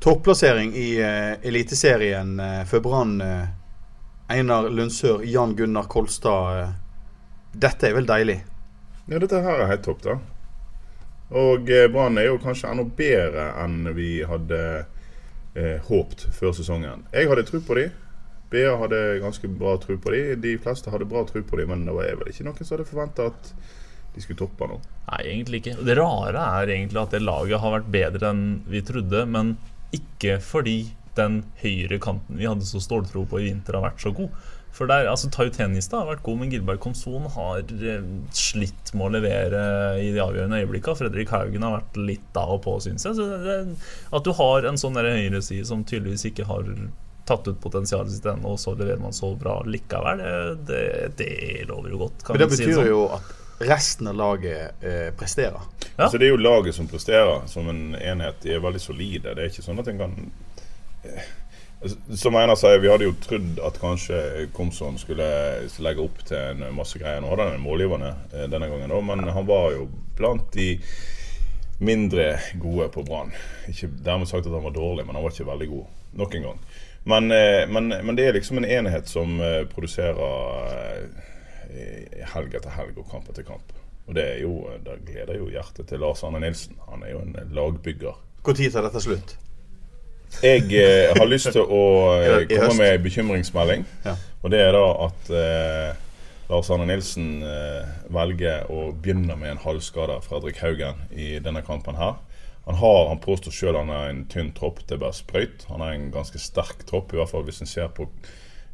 Topplassering i uh, Eliteserien uh, for Brann. Uh, Einar Lundsør, Jan Gunnar Kolstad. dette er vel deilig? Ja, dette her er helt topp, da. Og Brann er jo kanskje enda bedre enn vi hadde eh, håpt før sesongen. Jeg hadde tro på dem. BA hadde ganske bra tro på dem. De fleste hadde bra tro på dem, men det var vel ikke noen som hadde forventa at de skulle toppe nå. Nei, egentlig ikke. Det rare er egentlig at det laget har vært bedre enn vi trodde, men ikke fordi den høyre kanten vi hadde så ståltro på i vinter, har vært så god. For der, altså Tautenista har vært god, men Gilberg Komson har eh, slitt med å levere i de avgjørende øyeblikkene. Fredrik Haugen har vært litt av og på, syns jeg. Så det, at du har en sånn høyreside som tydeligvis ikke har tatt ut potensialet sitt ennå, og så leverer man så bra likevel, det, det, lover jo godt. men det betyr sånn. jo at resten av laget eh, presterer. Ja. Altså, det er jo laget som presterer som en enhet. De er veldig solide. Det er ikke sånn at en kan eh, som Einar sier, vi hadde jo trodd at kanskje Komson skulle legge opp til en masse greier. Nå hadde han en målgivende eh, denne gangen, men han var jo blant de mindre gode på Brann. Ikke dermed sagt at han var dårlig, men han var ikke veldig god. Nok en gang. Men, eh, men, men det er liksom en enhet som produserer helg etter helg og kamp etter kamp. Og det, jo, det gleder jo hjertet til Lars Arne Nilsen. Han er jo en lagbygger. Når tar dette slutt? Jeg eh, har lyst til å eh, komme med en bekymringsmelding. Ja. Og det er da at eh, Lars Arne Nilsen eh, velger å begynne med en halvskada Fredrik Haugen i denne kampen her. Han, har, han påstår sjøl han har en tynn tropp, det er bare sprøyt. Han har en ganske sterk tropp, i hvert fall hvis en ser på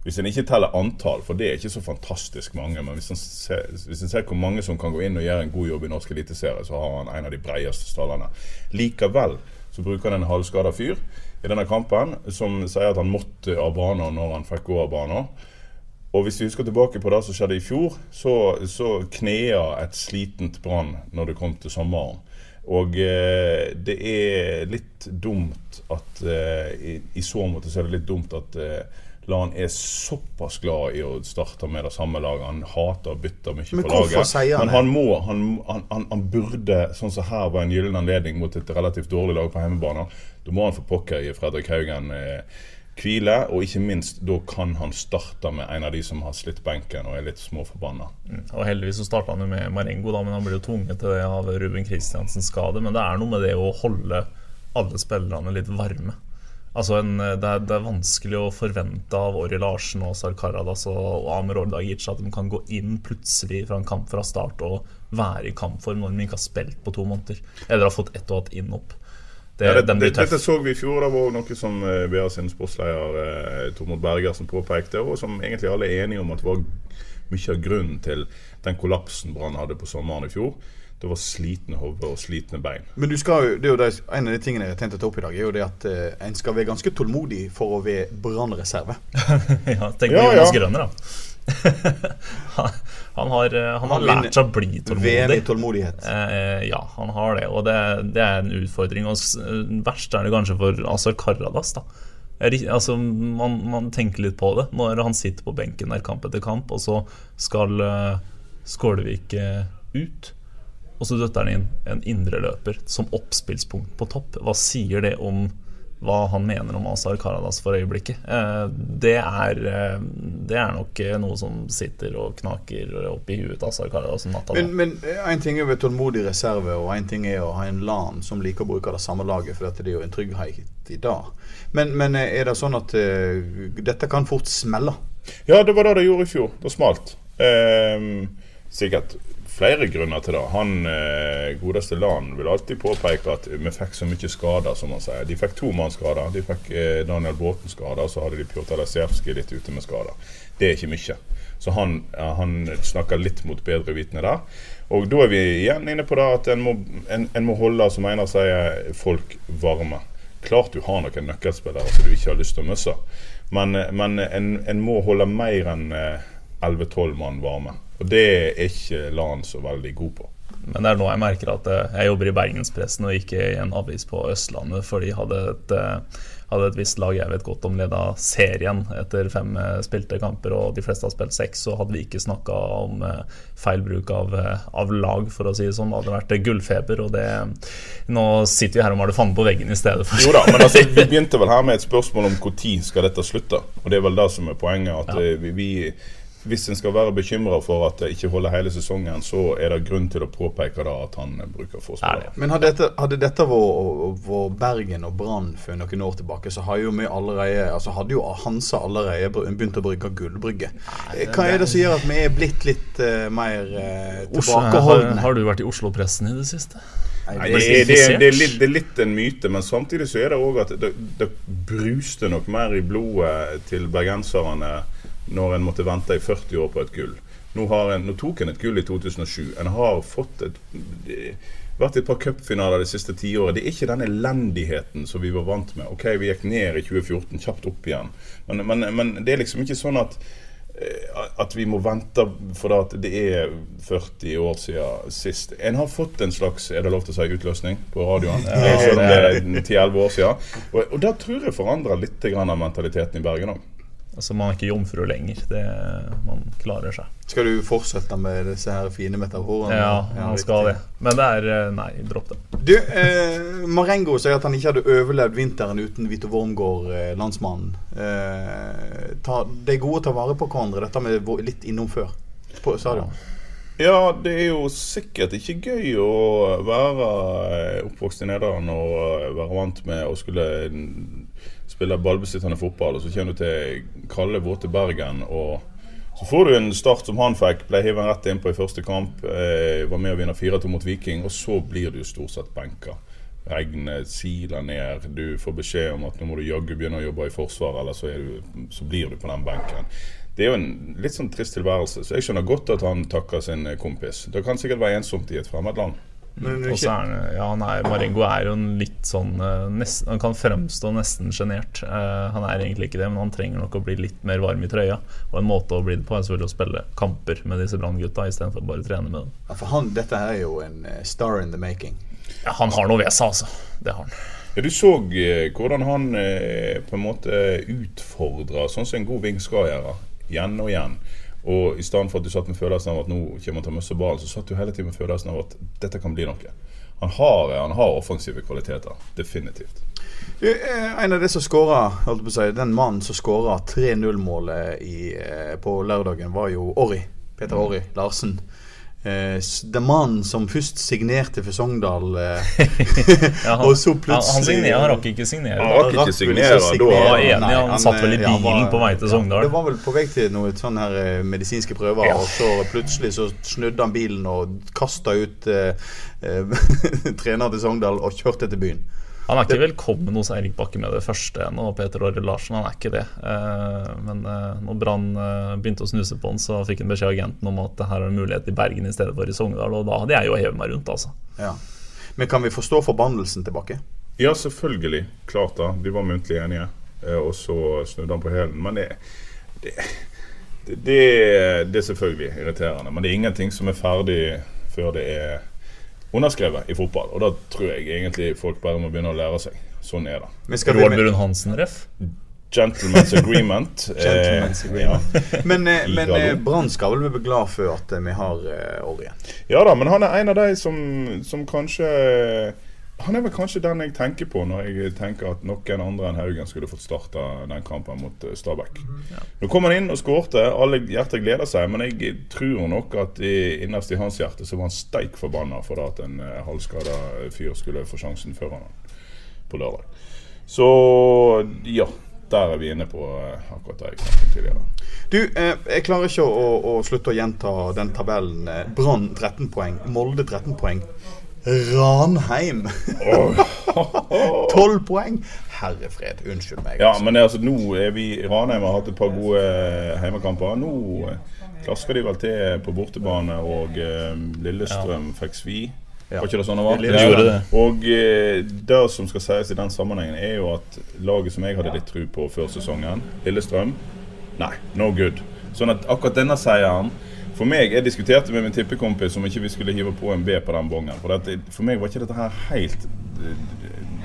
hvis en ikke teller antall, for det er ikke så fantastisk mange, men hvis en ser, ser hvor mange som kan gå inn og gjøre en god jobb i norsk eliteserie, så har han en av de bredeste stallene. Likevel så bruker han en halvskada fyr i denne kampen som sier at han måtte av banen når han fikk gå av banen. Og hvis vi husker tilbake på det som skjedde i fjor, så, så knea et slitent Brann når det kom til sommeren. Og eh, det er litt dumt at eh, i, i, så måte så er det litt dumt at eh, Lan er såpass glad i å starte med det samme laget. Han hater å bytte mye Men på laget. Sier han Men han må han, han, han, burde, sånn som her var en gyllen anledning mot et relativt dårlig lag på hjemmebane, da må han få pokker i Fredrik Haugen eh, hvile. Og ikke minst, da kan han starte med en av de som har slitt benken og er litt småforbanna. Mm. Og heldigvis så starta han jo med Marengo, da, men han ble jo tvunget til det av Ruben Kristiansens skade. Men det er noe med det å holde alle spillerne litt varme. Altså en, det, er, det, er, vanskelig å forvente av Ori Larsen og Sarkaradas og, og Ordagic at de kan gå inn plutselig fra en kamp fra start og være i kampform når de ikke har spilt på to måneder. Eller har fått ett og ett innhopp. Det, ja, det, dette så vi i fjor. Det var noe som eh, BA sin sportsleder uh, Tormod Bergersen påpekte, og som egentlig alle er enige om at var mye av grunnen til den kollapsen Brann hadde på sommeren i fjor det var slitne hoder og slitne bein. Men du skal jo, det er jo det, En av de tingene jeg tenkte å ta opp i dag, er jo det at eh, en skal være ganske tålmodig for å være brannreserve. ja, tenk på ja, Jonas ja. Grønner, da. han har, eh, han har lært seg å bli tålmodig. tålmodighet. Eh, ja, han har det, og det, det, er en utfordring. Og verst er det kanskje for Azar Karadas. da Altså, man, man, tenker litt på det når han sitter på benken der kamp etter kamp, og så skal uh, Skålevik uh, ut. Og så døtter han inn en indre løper som oppspillspunkt på topp. Hva sier det om hva han mener om Azar Karadas for øyeblikket? Eh, det er, eh, det er nok noe som sitter og knaker oppi huet til Azar Karadas om natta. Men, én en ting er ved tålmodig reserve, og en ting er å ha en LAN som liker å bruke det samme laget, for det er jo en trygghet i dag. Men, men er det sånn at uh, dette kan fort smelle? Ja, det var det det gjorde i fjor. Det smalt. Um, sikkert flere grunner til det. Han eh, godeste Lan vil alltid påpeke at vi fikk så mye skader, som han sier. De fikk to mannsskader. De fikk eh, Daniel Bråten skader, og så hadde de Pjotr Lesevskij litt ute med skader. Det er ikke mye. Så han, han snakker litt mot bedre vitende der. Og da er vi igjen inne på det at en må, en, en må holde, som Einar sier, folk varme. Klart du har noen nøkkelspillere som du ikke har lyst til å miste, men, men en, en, må holde mer enn 11-12 eh, mann varme. Og det er ikke LAN så veldig god på. Men det er nå jeg merker at jeg jobber i Bergenspressen og ikke i en avis på Østlandet, for de hadde et hadde et visst lag jeg vet godt om leda serien etter fem eh, spilte kamper, og de fleste har spilt seks, så hadde vi ikke snakka om eh, feil bruk av, eh, av, lag, for å si det sånn. Det hadde vært gullfeber, og det Nå sitter vi her og maler fanden på veggen i stedet for Jo da, men altså, vi begynte vel her med et spørsmål om når skal dette slutte. Og det er vel det som er poenget. at ja. vi, vi hvis en skal være bekymra for at det ikke holder hele sesongen, så er det grunn til å påpeke da at han bruker få spillere. Men hadde dette, hadde dette vært Bergen og Brann for noen år tilbake, så hadde jo vi allerede altså hadde jo Hansa allerede begynt å bruke gullbrygge. Hva er det som gjør at vi er blitt litt uh, mer uh, tilbakeholdne? Har, har, du vært i Oslo-pressen i det siste? Nei, det, det, er, det, er litt, det, er litt, en myte, men samtidig så er det òg at det, det bruste nok mer i blodet til bergenserne når en måtte vente i 40 år på et gull. Nå, en, nå tok en et gull i 2007. En har fått et, vært i et par cupfinaler de siste tiåret. Det er ikke den elendigheten som vi var vant med. Ok, vi gikk ned i 2014, kjapt opp igjen. Men, men, men det er liksom ikke sånn at eh, at vi må vente for at det er 40 år siden sist. En har fått en slags er det lov til å si utløsning på radioen. Det er 10-11 år siden. Og, og da tror jeg forandrer litt av mentaliteten i Bergen òg. Altså Man er ikke jomfru lenger. Det, man klarer seg. Skal du fortsette med disse her fine metaforene? Ja, man skal det. Men det er eh, Nei, dropp det. Du, eh, Marengo sier at han ikke hadde overlevd vinteren uten Vito Wormgård, eh, landsmannen. Eh, ta, det er gode å ta vare på hverandre, dette med litt innom før på stadion. Ja, det er jo sikkert ikke gøy å være eh, oppvokst i Nederland og eh, være vant med å skulle spiller ballbesittende fotball, og så kommer du til kalde, våte Bergen. og så får du en start som han fikk, ble hivet rett innpå i første kamp. Eh, var med å vinne 4-2 mot Viking, og så blir du stort sett benka. Regnet siler ned, du får beskjed om at nå må du jaggu begynne å jobbe i Forsvaret, eller så, du, så, blir du på den benken. Det er jo en litt sånn trist tilværelse, så jeg skjønner godt at han takker sin kompis. Det kan sikkert være ensomt i et fremmed land. Og så er han, ja, nei, Marengo er jo en litt sånn eh, nesten, Han kan fremstå nesten sjenert. Uh, han er egentlig ikke det, men han trenger nok å bli litt mer varm i trøya. Og en måte å bli det på er selvfølgelig å spille kamper med disse Brann-gutta istedenfor bare å trene med dem. Ja, for han, dette her er jo en eh, star in the making. Ja, han har noe ved seg, altså. Det har han. Ja, Du så hvordan han eh, på en måte utfordra, sånn som en god ving skal gjøre, igjen og igjen. Og i stedet for at du satt med følelsen av at nå kommer han til å miste ballen, så satt du hele tiden med følelsen av at dette kan bli noe. Han har, han har offensive kvaliteter. Definitivt. Eh, en av de som skåra, si, den mannen som skåra 3-0-målet eh, på lørdagen, var jo Orri. Peter. Orri Larsen eh, det mannen som først signerte for Sogndal, eh, ja, han, og så plutselig Han, signerer, han rakk ikke signere. Han rakk ikke signere, da. Han var enig, han, han satt vel i bilen var, på vei til Sogndal. Det var vel på vei til noen sånne her eh, medisinske prøver, ja. og så plutselig så snudde han bilen og kasta ut eh, eh trener til Sogndal og kjørte til byen. Han er ikke velkommen hos Eirik Bakke med det første ennå, Peter Åre Larsen. Han er ikke det. Eh, men eh, når Brann eh, begynte å snuse på han, så fikk han beskjed av agenten om at det her er en mulighet i Bergen i stedet for i Sogndal, og da hadde jeg jo hevet meg rundt, altså. Ja. Men kan vi forstå forbannelsen tilbake? Ja, selvfølgelig. Klart da. De var muntlig enige, og så snudde han på hælen. Men det, det, det, det er selvfølgelig irriterende. Men det er ingenting som er ferdig før det er underskrevet i fotball. Og da tror jeg egentlig folk bare må begynne å lære seg. Sånn er det. Brun Hansen-ref? Gentleman's agreement. Gentleman's eh, agreement. Ja. Men, eh, men eh, Brann skal vel bli glad for at vi har eh, Orien? Ja da, men han er en av de som, som kanskje han er vel kanskje den jeg tenker på når jeg tenker at noen andre enn Haugen skulle fått starta den kampen mot uh, Stabæk. Ja. Nå kom han inn og skårte. Alle hjerter gleder seg. Men jeg tror nok at i, innerst i hans hjerte så var han steik forbanna for at en uh, halvskada fyr skulle få sjansen før han på lørdag. Så ja. Der er vi inne på uh, akkurat det jeg snakket om tidligere. Du, eh, jeg klarer ikke å, å, slutte å gjenta den tabellen. Brann 13 poeng, Molde 13 poeng. Ranheim. Tolv poeng. Herre fred, unnskyld meg. Ja, men altså, nå er vi Ranheim har hatt et par gode eh, heimekamper. Nå eh, klasker de vel til på bortebane, og uh, Lillestrøm ja. fikk svi. Ja. Var ikke det sånn det var? Ja. Det. Og det som skal sies i den sammenhengen, er jo at laget som jeg hadde litt tro på før sesongen, Lillestrøm, nei, no good. Sånn at akkurat denne seieren For meg, Jeg diskuterte med min tippekompis om ikke vi skulle hive på en B på den bongen. For, dette, for meg var ikke dette her helt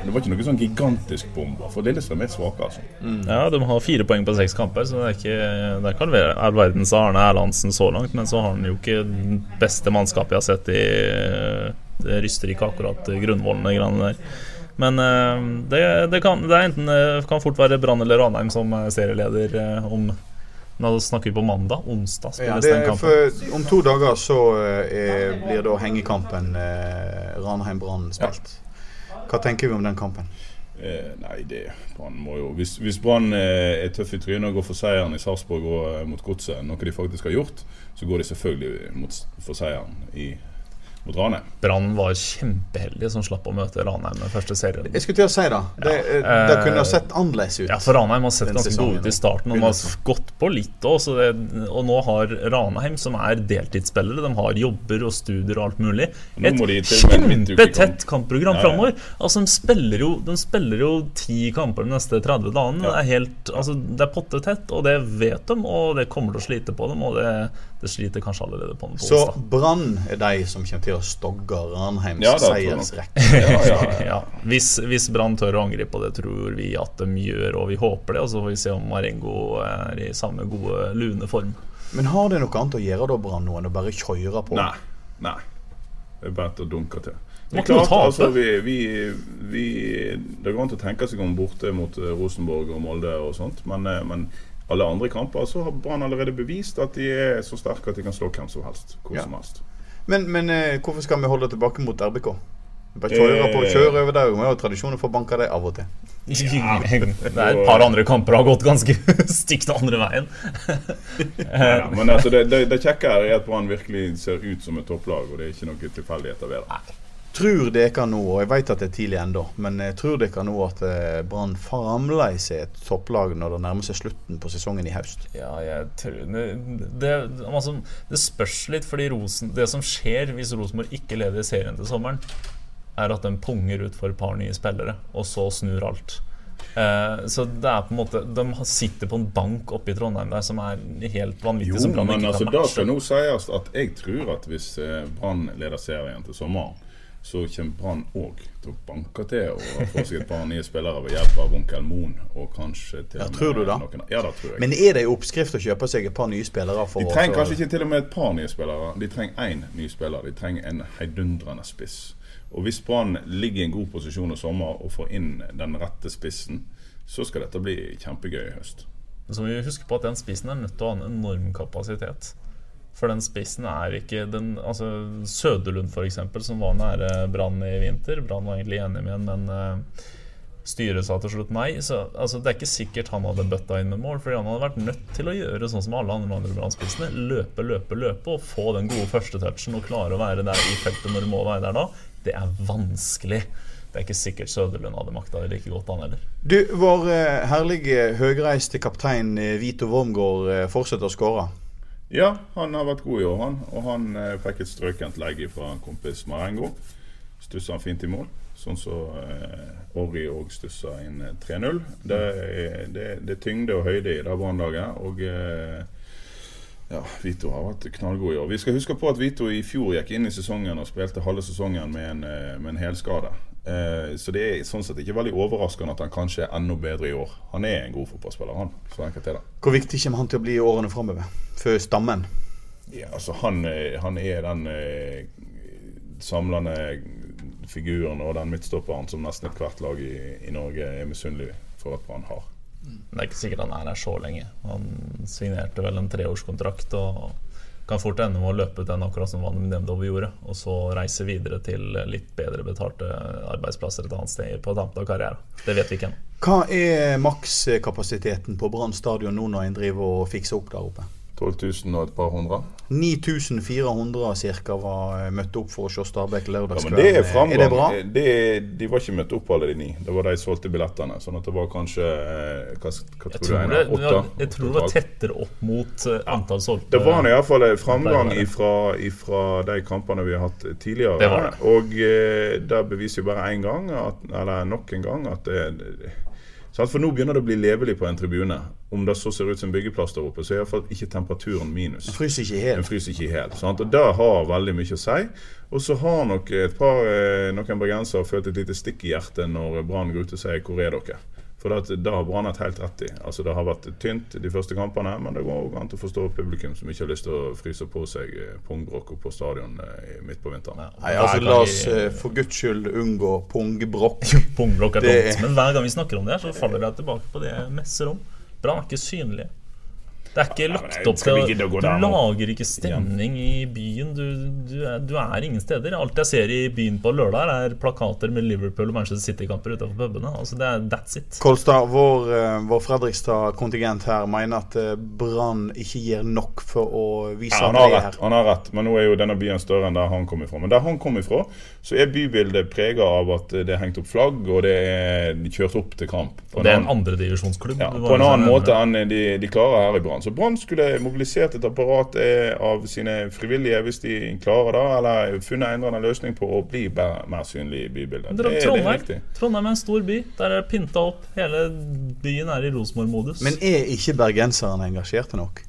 det var ikke noe sånn gigantisk bombe. For Lillestrøm er svake, altså. Mm. Ja, de har fire poeng på seks kamper, så det er ikke Det kan være all verdens Arne Erlandsen så langt, men så har han jo ikke det beste mannskapet jeg har sett i Det ryster ikke akkurat grunnvollene greiene der. Men det, det, kan, det, enten, kan fort være Brann eller Ranheim som serieleder om nå snakker vi på mandag. Onsdag spilles ja, den kampen. om to dager så eh, blir da hengekampen eh, Ranheim-Brann spilt. Ja. Hva tenker vi om den kampen? Eh, nei, det Brann må jo Hvis, hvis Brann eh, er tøff i trynet og går for seieren i Sarpsborg og eh, mot Godset, noe de faktisk har gjort, så går de selvfølgelig mot, for seieren i mot Ranheim. Brann var kjempeheldig som slapp å møte Ranheim den første serien. Jeg skulle til å si da Det, ja. Eh, det kunne ha sett annerledes ut. Ja, for Ranheim har sett ganske gode ut i starten. Og de har gått på litt òg. og nå har Ranheim, som er deltidsspillere, de har jobber og studier og alt mulig, et kjempetett kampprogram ja, ja. framover. Altså, de spiller, jo, de spiller jo ti kamper de neste 30 dagene. Det er helt Altså, det er pottetett, og det vet de, og det kommer til å slite på dem, og det, det sliter kanskje allerede på dem. På Så Brann er de som kommer til til å stogge Ranheims ja, seiersrekke. ja, ja, ja. Hvis, hvis Brann tør å angripe, og det tror vi at de gjør, og vi håper det, og så får vi se om Marengo er i samme gode, lune form. Men har det noe annet å gjøre da, Brann, nå enn å bare kjøre på? Nei. Nei. Det er bare å dunke til. Det, klart, altså, vi, vi, vi, det går an å tenke seg om borte mot eh, Rosenborg og Molde og sånt, men, eh, men alle andre kamper så har Brann allerede bevist at de er så sterke at de kan slå hvem som helst. Hvor ja. som helst. Men, men eh, hvorfor skal vi holde tilbake mot RBK? Bare kjøre, på, eh. kjøre over der. Vi har tradisjon for å banke dem av og til. Ja, det er et par andre kamper har gått ganske stygt andre veien. ja, men altså, det, det, det kjekke er at Brann virkelig ser ut som et topplag, og det er ikke noe tilfeldigheter ved det. Tror dere nå, og jeg vet at det er tidlig ennå, men jeg tror dere nå at eh, Brann fremdeles er et topplag når det nærmer seg slutten på sesongen i høst? Ja, jeg tror Det, det, altså, det spørs litt, fordi Rosen, det som skjer hvis Rosenborg ikke leder serien til sommeren, er at den punger ut for et par nye spillere, og så snur alt. Eh, så det er på en måte De sitter på en bank oppe i Trondheim der som er helt vanvittig. Jo, men altså, da skal nå sies at jeg tror at hvis eh, Brann leder serien til sommeren så kommer Brann òg til å banke til og få seg et par nye spillere ved hjelp av onkel Moen. Og kanskje til ja, tror du da? Noen, ja, det tror jeg. Men er det en oppskrift å kjøpe seg et par nye spillere? de trenger kanskje ikke til og med et par nye spillere. De trenger én ny spiller. De trenger en heidundrende spiss. Og hvis Brann ligger i en god posisjon i sommer og får inn den rette spissen, så skal dette bli kjempegøy i høst. Så må vi huske på at den spissen er nødt til å ha en enorm kapasitet. For den spissen er ikke den altså Søderlund, f.eks., som var nære Brann i vinter. Brann var egentlig enig med ham, men uh, styret sa til slutt nei. Så altså, det er ikke sikkert han hadde bøtta inn med mål, fordi han hadde vært nødt til å gjøre sånn som alle andre, andre Brann-spissene. Løpe, løpe, løpe og få den gode førstetouchen og klare å være der i feltet når du må være der da. Det er vanskelig. Det er ikke sikkert Søderlund hadde makta det like godt, han heller. Du, Vår uh, herlige høgreiste kaptein uh, Vito Wormgård fortsetter å skåre. Ja, han har vært god i år, han. Og han eh, fikk et strøkent legg fra en kompis Marengo. Stussa han fint i mål. Sånn som så, eh, Orri òg stussa inn 3-0. Eh, det, det, det, er tyngde og høyde i det brannlaget. Og eh, ja, Vito har vært knallgod i år. Vi skal huske på at Vito i fjor gikk inn i sesongen og spilte halve sesongen med en, eh, med en helskade. Eh, så det er sånn sett ikke veldig overraskende at han kanskje er enda bedre i år. Han er en god fotballspiller, han. Så enkelt er det. Hvor viktig kommer han til å bli i årene framover? For stammen? Ja, altså han, eh, han er den eh, samlende figuren og den midtstopperen som nesten ethvert lag i, i Norge er misunnelig for at han har. Det er ikke sikkert han er der så lenge. Han signerte vel en treårskontrakt. og kan fort ende med å løpe ut den akkurat som Vanum Nemdov gjorde, og så reise videre til litt bedre betalte arbeidsplasser et annet sted på tampen av karrieren. Det vet vi ikke ennå. Hva er makskapasiteten på Brann stadion nå når en driver og fikser opp der oppe? 12 000 og et par hundre? 9400 ca. var eh, møtt opp for å se Stabæk lørdagskveld. Ja, det er framgang. Er det bra? Det, de var ikke møtt opp alle de ni. Det var de solgte billettene. Sånn at det var kanskje eh, Hva, hva tror, tror du? Det, åtte? Jeg tror det var tettere opp mot uh, antall solgte. Det var iallfall framgang ifra, ifra, de kampene vi har hatt tidligere. Det det. Og det beviser jo bare én gang, at, eller nok en gang, at det, For nå begynner det å bli levelig på en tribune. Om det så ser ut som byggeplass der oppe, så er iallfall ikke temperaturen minus. Den fryser ikke helt. Den fryser ikke helt sant? Og Det har veldig mye å si. Og så har nok et par, eh, noen bergensere følt et lite stikk i hjertet når Brann går ut og sier 'hvor er dere'? For det, har Brann hatt helt rett i. Altså Det har vært tynt de første kampene, men det går an til å forstå publikum som ikke har lyst til å fryse på seg eh, pungbrokk på stadion eh, midt på vinteren. Nei, altså La oss uh, for guds skyld unngå pungbrokk. pungbrokk er dumt, men hver gang vi snakker om det, her så faller det tilbake på det jeg messer om. Brann er ikke synlige. Det er ikke lagt opp til Du lager ikke stemning i byen. Du, du, er, du, er, ingen steder. Alt jeg ser i byen på lørdag, er plakater med Liverpool og Manchester City-kamper utenfor pubene. Altså det er That's it. Kolstad, vår, eh, vår Fredrikstad-kontingent her mener at eh, Brann ikke gir nok for å vise ja, han har rett, Han har rett, men nå er jo denne byen større enn der han kom ifra. Men der han kom ifra, så er bybildet prega av at det er hengt opp flagg, og det er kjørt opp til kamp. Og det er en andredivisjonsklubb? Ja, på en annen måte enn de, de klarer her i Brann. Så Brann skulle mobilisert et apparat eh, av sine frivillige hvis de klarer det, eller funnet en eller annen løsning på å bli mer synlig i bybildet. Det, Trondheim, det er Trondheim er en stor by. Der er det pynta opp. Hele byen er i Rosenborg-modus. Men er ikke bergenserne engasjerte nok?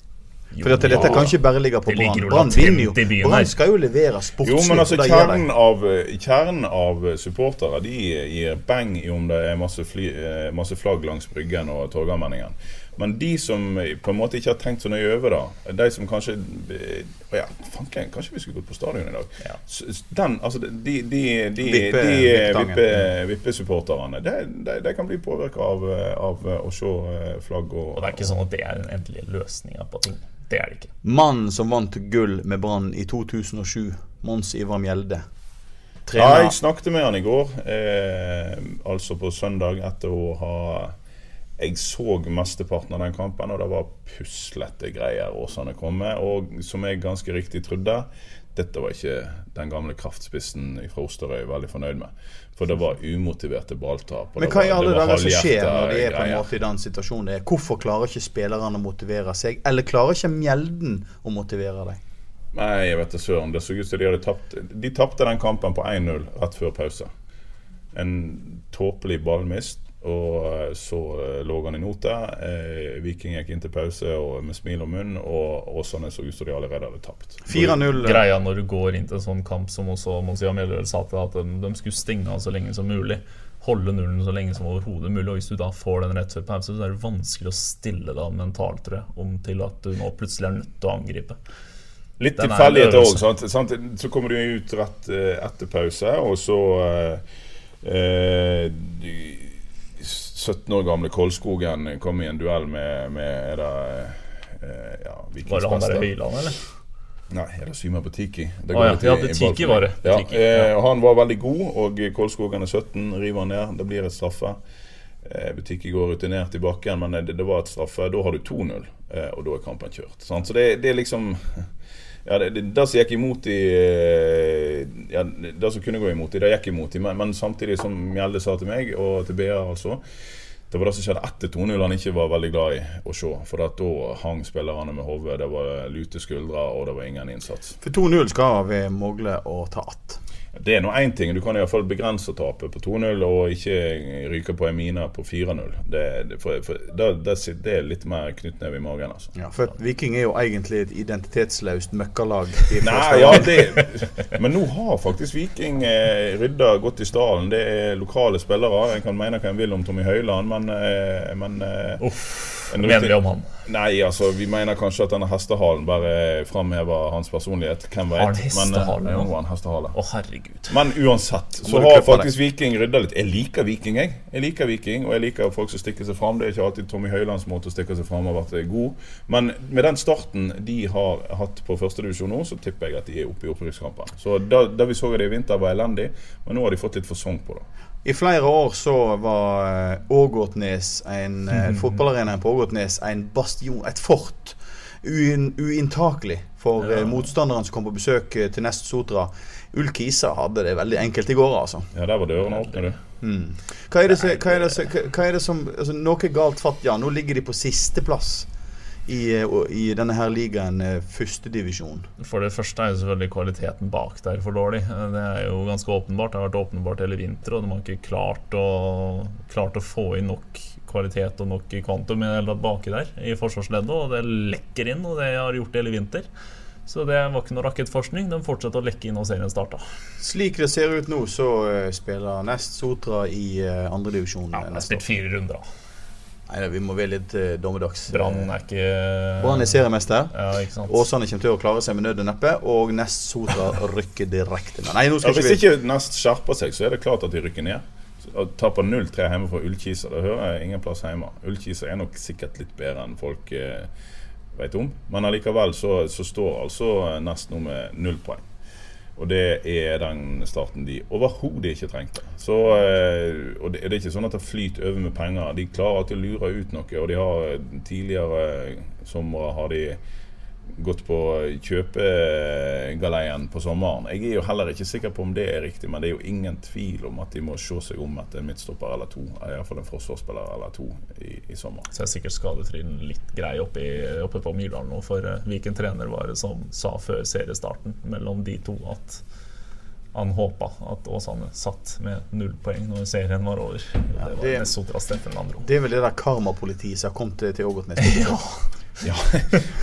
For dette, ja. kan ikke bare ligge på Brann. Brann vinner jo. Brann skal jo levere sportslig. Jo, men altså kjernen av, kjernen av supportere de gir beng i om det er masse, fly, eh, masse flagg langs Bryggen og Torgallmenningen. Men de som på en måte ikke har tenkt så nøye over det, de som kanskje Å ja, fanken, kanskje vi skulle gått på stadion i dag. Ja. Den, altså de, de, de, de vippesupporterne, vippe de, de, kan bli påvirka av, av, å se flagg og Og det er ikke sånn at det er den endelige løsninga på ting. Det er det ikke. Mannen som vant gull med Brann i 2007, Mons Ivar Mjelde. Trener. Ja, jeg snakket med han i går, eh, altså på søndag, etter å ha jeg så mesteparten av den kampen, og det var puslete greier Åsane kom med. Og som jeg ganske riktig trodde, dette var ikke den gamle kraftspissen fra Osterøy veldig fornøyd med. For det var umotiverte balltap. Men hva i alle dager som skjer når de er på en måte i den situasjonen? Hvorfor klarer ikke spillerne å motivere seg? Eller klarer ikke Mjelden å motivere deg? Nei, jeg vet da søren. Det så ut som de hadde tapt De tapte den kampen på 1-0 rett før pause. En tåpelig ballmist og eh, så eh, lå han i nota. Eh, Viking gikk inn til pause og med smil om munn, og Åsane så ut som de allerede hadde tapt. 4-0 Greia når du går inn til en sånn kamp, som også Monsia Mjelløl sa til at de, de, skulle stenge så lenge som mulig. Holde nullen så lenge som overhodet mulig. Og hvis du da får den rett før pause, så er det vanskelig å stille deg mentalt, tror jeg, om til at du nå plutselig er nødt til å angripe. Litt tilfeldigheter òg. Så kommer du ut rett etter pause, og så eh, 17 år gamle Kolskogen kom i en duell med, med det, eh, ja, Var det han der Høyland, eller? Nei, er det Syma Butiki? Det ah, ja. ja, Butiki var det. Ja, eh, han var veldig god, og Kolskogen er 17, river han ned. Det blir et straffe. Eh, Butiki går rutinert i bakken, men det, det var et straffe. Da har du 2-0, eh, og da er kampen kjørt. Sant? Så det, det er liksom ja, det, det, det, som gikk imot i eh, ja, Det som kunne gå imot i, det gikk imot i. Men, men samtidig, som Mjelde sa til meg, og til BA altså det var det som skjedde etter 2-0 han ikke var veldig glad i å se. For da hang spillerne med hodet, det var lute skuldre og det var ingen innsats. For 2-0 skal vi mogle å ta att. Det er nå én ting. Du kan iallfall begrense tapet på 2-0 og ikke ryke på en mine på 4-0. Det, det, det, det, er litt mer knyttneve i magen. Altså. Ja, for Viking er jo egentlig et identitetsløst møkkalag. Nei, ja, det, men nå har faktisk Viking eh, rydda godt i stallen. Det er lokale spillere. En kan mene hva en vil om Tommy Høiland, men, eh, men eh, Uff, Hva mener vi om han? Nei, altså vi mener kanskje at denne hestehalen bare framhever hans personlighet. Hvem vet. Har han hestehale? Men, ja. hestehale. Å, herregud. Men uansett så har faktisk Viking rydda litt. Jeg liker Viking, jeg. Jeg liker Viking, og jeg liker folk som stikker seg fram. Det er ikke alltid Tommy Høilands måte å stikke seg fram har vært god. Men med den starten de har hatt på førstedivisjon nå, så tipper jeg at de er oppe i opprykkskampen. Så da, da vi så det i vinter, var elendig, men nå har de fått litt fasong på det. I flere år så var eh, Ågotnes, en mm. fotballarena på Ågotnes, en bastion, et fort. Uinntakelig for ja. motstanderne som kom på besøk til Nest Sotra. Ull Kisa hadde det veldig enkelt i går, altså. Ja, der var dørene åpne, du. Mm. Hva er det, hva er det som altså, Noe galt fatt, ja. Nå ligger de på sisteplass i, i denne her ligaen førstedivisjon? For det første er jo selvfølgelig kvaliteten bak der for dårlig. Det er jo ganske åpenbart. Det har vært åpenbart hele vinter, og de har ikke klart å, klart å få inn nok kvalitet og nok kvantum baki der i forsvarsleddet. Og det lekker inn, og det har gjort det hele vinter. Så det var ikke noe rakettforskning. De fortsetter å lekke inn når serien starta. Slik det ser ut nå, så spiller Nest Sotra i andredivisjon. Ja, de har spilt fire runder, da. Nei, Vi må være litt uh, dommedags. Brann er ikke Brann er seriemester. Ja, ikke sant. Åsane kommer til å klare seg med nød og neppe. Og Nest Sotra rykker direkte ned. Nei, nå skal ja, Hvis ikke Nest skjerper seg, så er det klart at de rykker ned. Taper 0-3 hjemme for Ullkisa, det hører jeg ingen plass hjemme. Ullkisa er nok sikkert litt bedre enn folk eh, vet om. Men allikevel så, så står altså Nest nå med null poeng. Og det er den starten de overhodet ikke trengte. Så, eh, og det, er ikke sånn at det flyter over med penger. De klarer alltid å lure ut noe. Og de har tidligere somre har de gått på kjøpegaleien på sommeren. Jeg er jo heller ikke sikker på om det er riktig, men det er jo ingen tvil om at de må se seg om etter en midtstopper eller to. Iallfall en forsvarsspiller eller to i, i sommer. Så er sikkert skadetryen litt grei oppe, oppe på Myrdal nå, for hvilken Viken trener var det som sa før seriestarten mellom de to at han håpa at Åsane satt med null poeng når serien var over. Ja, det, var Nesotra Steffen Landro. Det er vel det der karmapolitiet som har kommet til Ågotnes? Ja. Ja,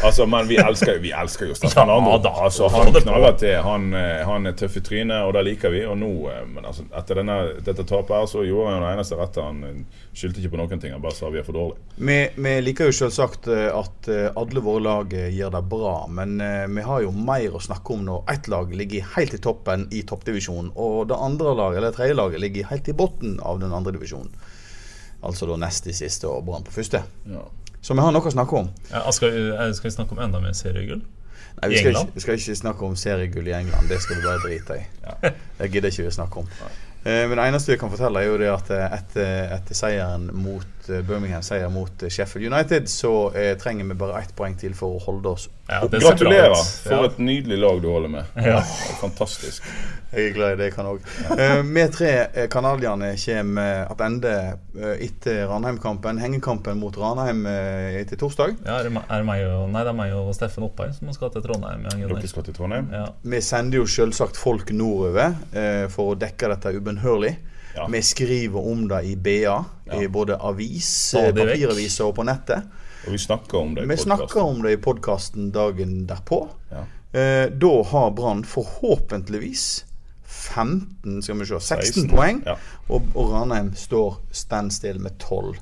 altså, men vi elsker, vi elsker jo Staffan Landro. Altså, han knaller til. Han, eh, han, er tøff i trynet, og det liker vi. Og nå, eh, men altså, etter denne, dette tapet her, så gjorde han det eneste rette. Han eh, skyldte ikke på noen ting. Han bare sa vi er for dårlige. Vi, vi liker jo selvsagt at alle våre lag gjør det bra, men vi har jo mer å snakke om når ett lag ligger helt i toppen i toppdivisjonen, og det andre laget, eller tredje laget, ligger helt i bunnen av den andre divisjonen. Altså da nest i siste og Brann på første. Ja. Så vi har noe å snakke om. Ja, skal, vi, eh, skal, vi, snakke om enda mer seriegull? Nei, vi skal, ikke, vi skal, ikke, snakke om seriegull i England. Det skal vi bare drite i. Ja. Det gidder ikke vi snakke om. Eh, men det eneste vi kan fortelle, er jo det at eh, etter, etter seieren mot Birmingham, seier mot Sheffield United, så eh, trenger vi bare ett poeng til for å holde oss ja, Gratulerer for et nydelig lag du holder med. Ja. Fantastisk. Jeg er glad i det, jeg kan òg. Uh, vi tre canadierne kommer tilbake etter Ranheim-kampen. Hengekampen mot Ranheim etter torsdag. Ja, er det, meg og, nei, det er meg og Steffen Oppheim som skal til Trondheim. Dere skal til Trondheim? Ja. Vi sender jo selvsagt folk nordover for å dekke dette ubønnhørlig. Ja. Vi skriver om det i BA, ja. i både avis, papiraviser og på nettet. Og vi snakker om det i podkasten. Vi snakker om det i podkasten dagen derpå. Ja. Eh, da har Brann forhåpentligvis 15, skal vi se, 16, 16 poeng. Ja. Og, og, Ranheim står standstill med 12.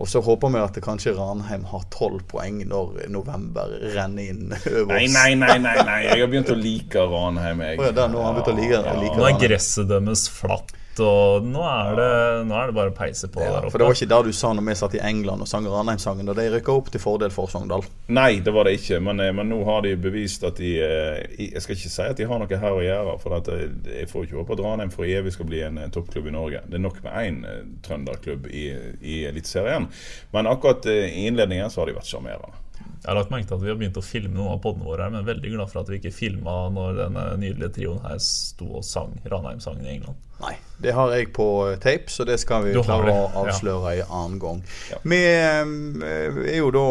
Og så håper vi at det kanskje Ranheim har 12 poeng når november renner inn over oss. Nei, nei, nei, nei, nei. jeg har begynt å like Ranheim. Jeg. Oh, ja, nå har han begynt å like, ja. like Nå er gresset deres flatt og nå er det, nå er det bare å peise på ja, der oppe. For det var ikke det du sa når vi satt i England og sang Ranheim-sangen, da de rykka opp til fordel for Sogndal? Nei, det var det ikke, men, eh, men, nå har de bevist at de eh, Jeg skal ikke si at de har noe her å gjøre, for at eh, jeg får ikke håpe at Ranheim for evig skal bli en toppklubb i Norge. Det er nok med én trønderklubb i, i Eliteserien. Men akkurat i innledningen så har de vært sjarmerende. Jeg har lagt merke til at vi har begynt å filme noen av podene våre her, men veldig glad for at vi ikke filma når denne nydelige trioen her sto og sang Ranheim-sangen i England. Nei, det har jeg på tape, så det skal vi klare å avsløre ja. en annen gang. Ja. Vi eh, er jo da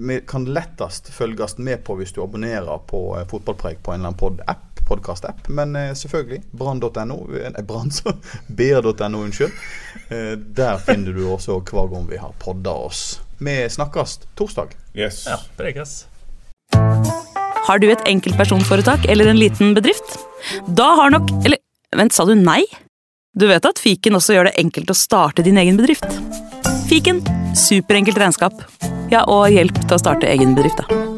Vi kan lettest følges med på hvis du abonnerer på eh, Fotballpreik på en eller annen pod-app podkast-app. Men eh, selvfølgelig brann.no. Brann, BR.no, unnskyld. Eh, der finner du også hver gang vi har podda oss. Vi snakkes torsdag. Yes. Ja, prekes. Har du et enkeltpersonforetak eller en liten bedrift? Da har nok Eller vent, sa du nei? Du vet at fiken også gjør det enkelt å starte din egen bedrift? Fiken superenkelt regnskap. Ja, og hjelp til å starte egen bedrift, da.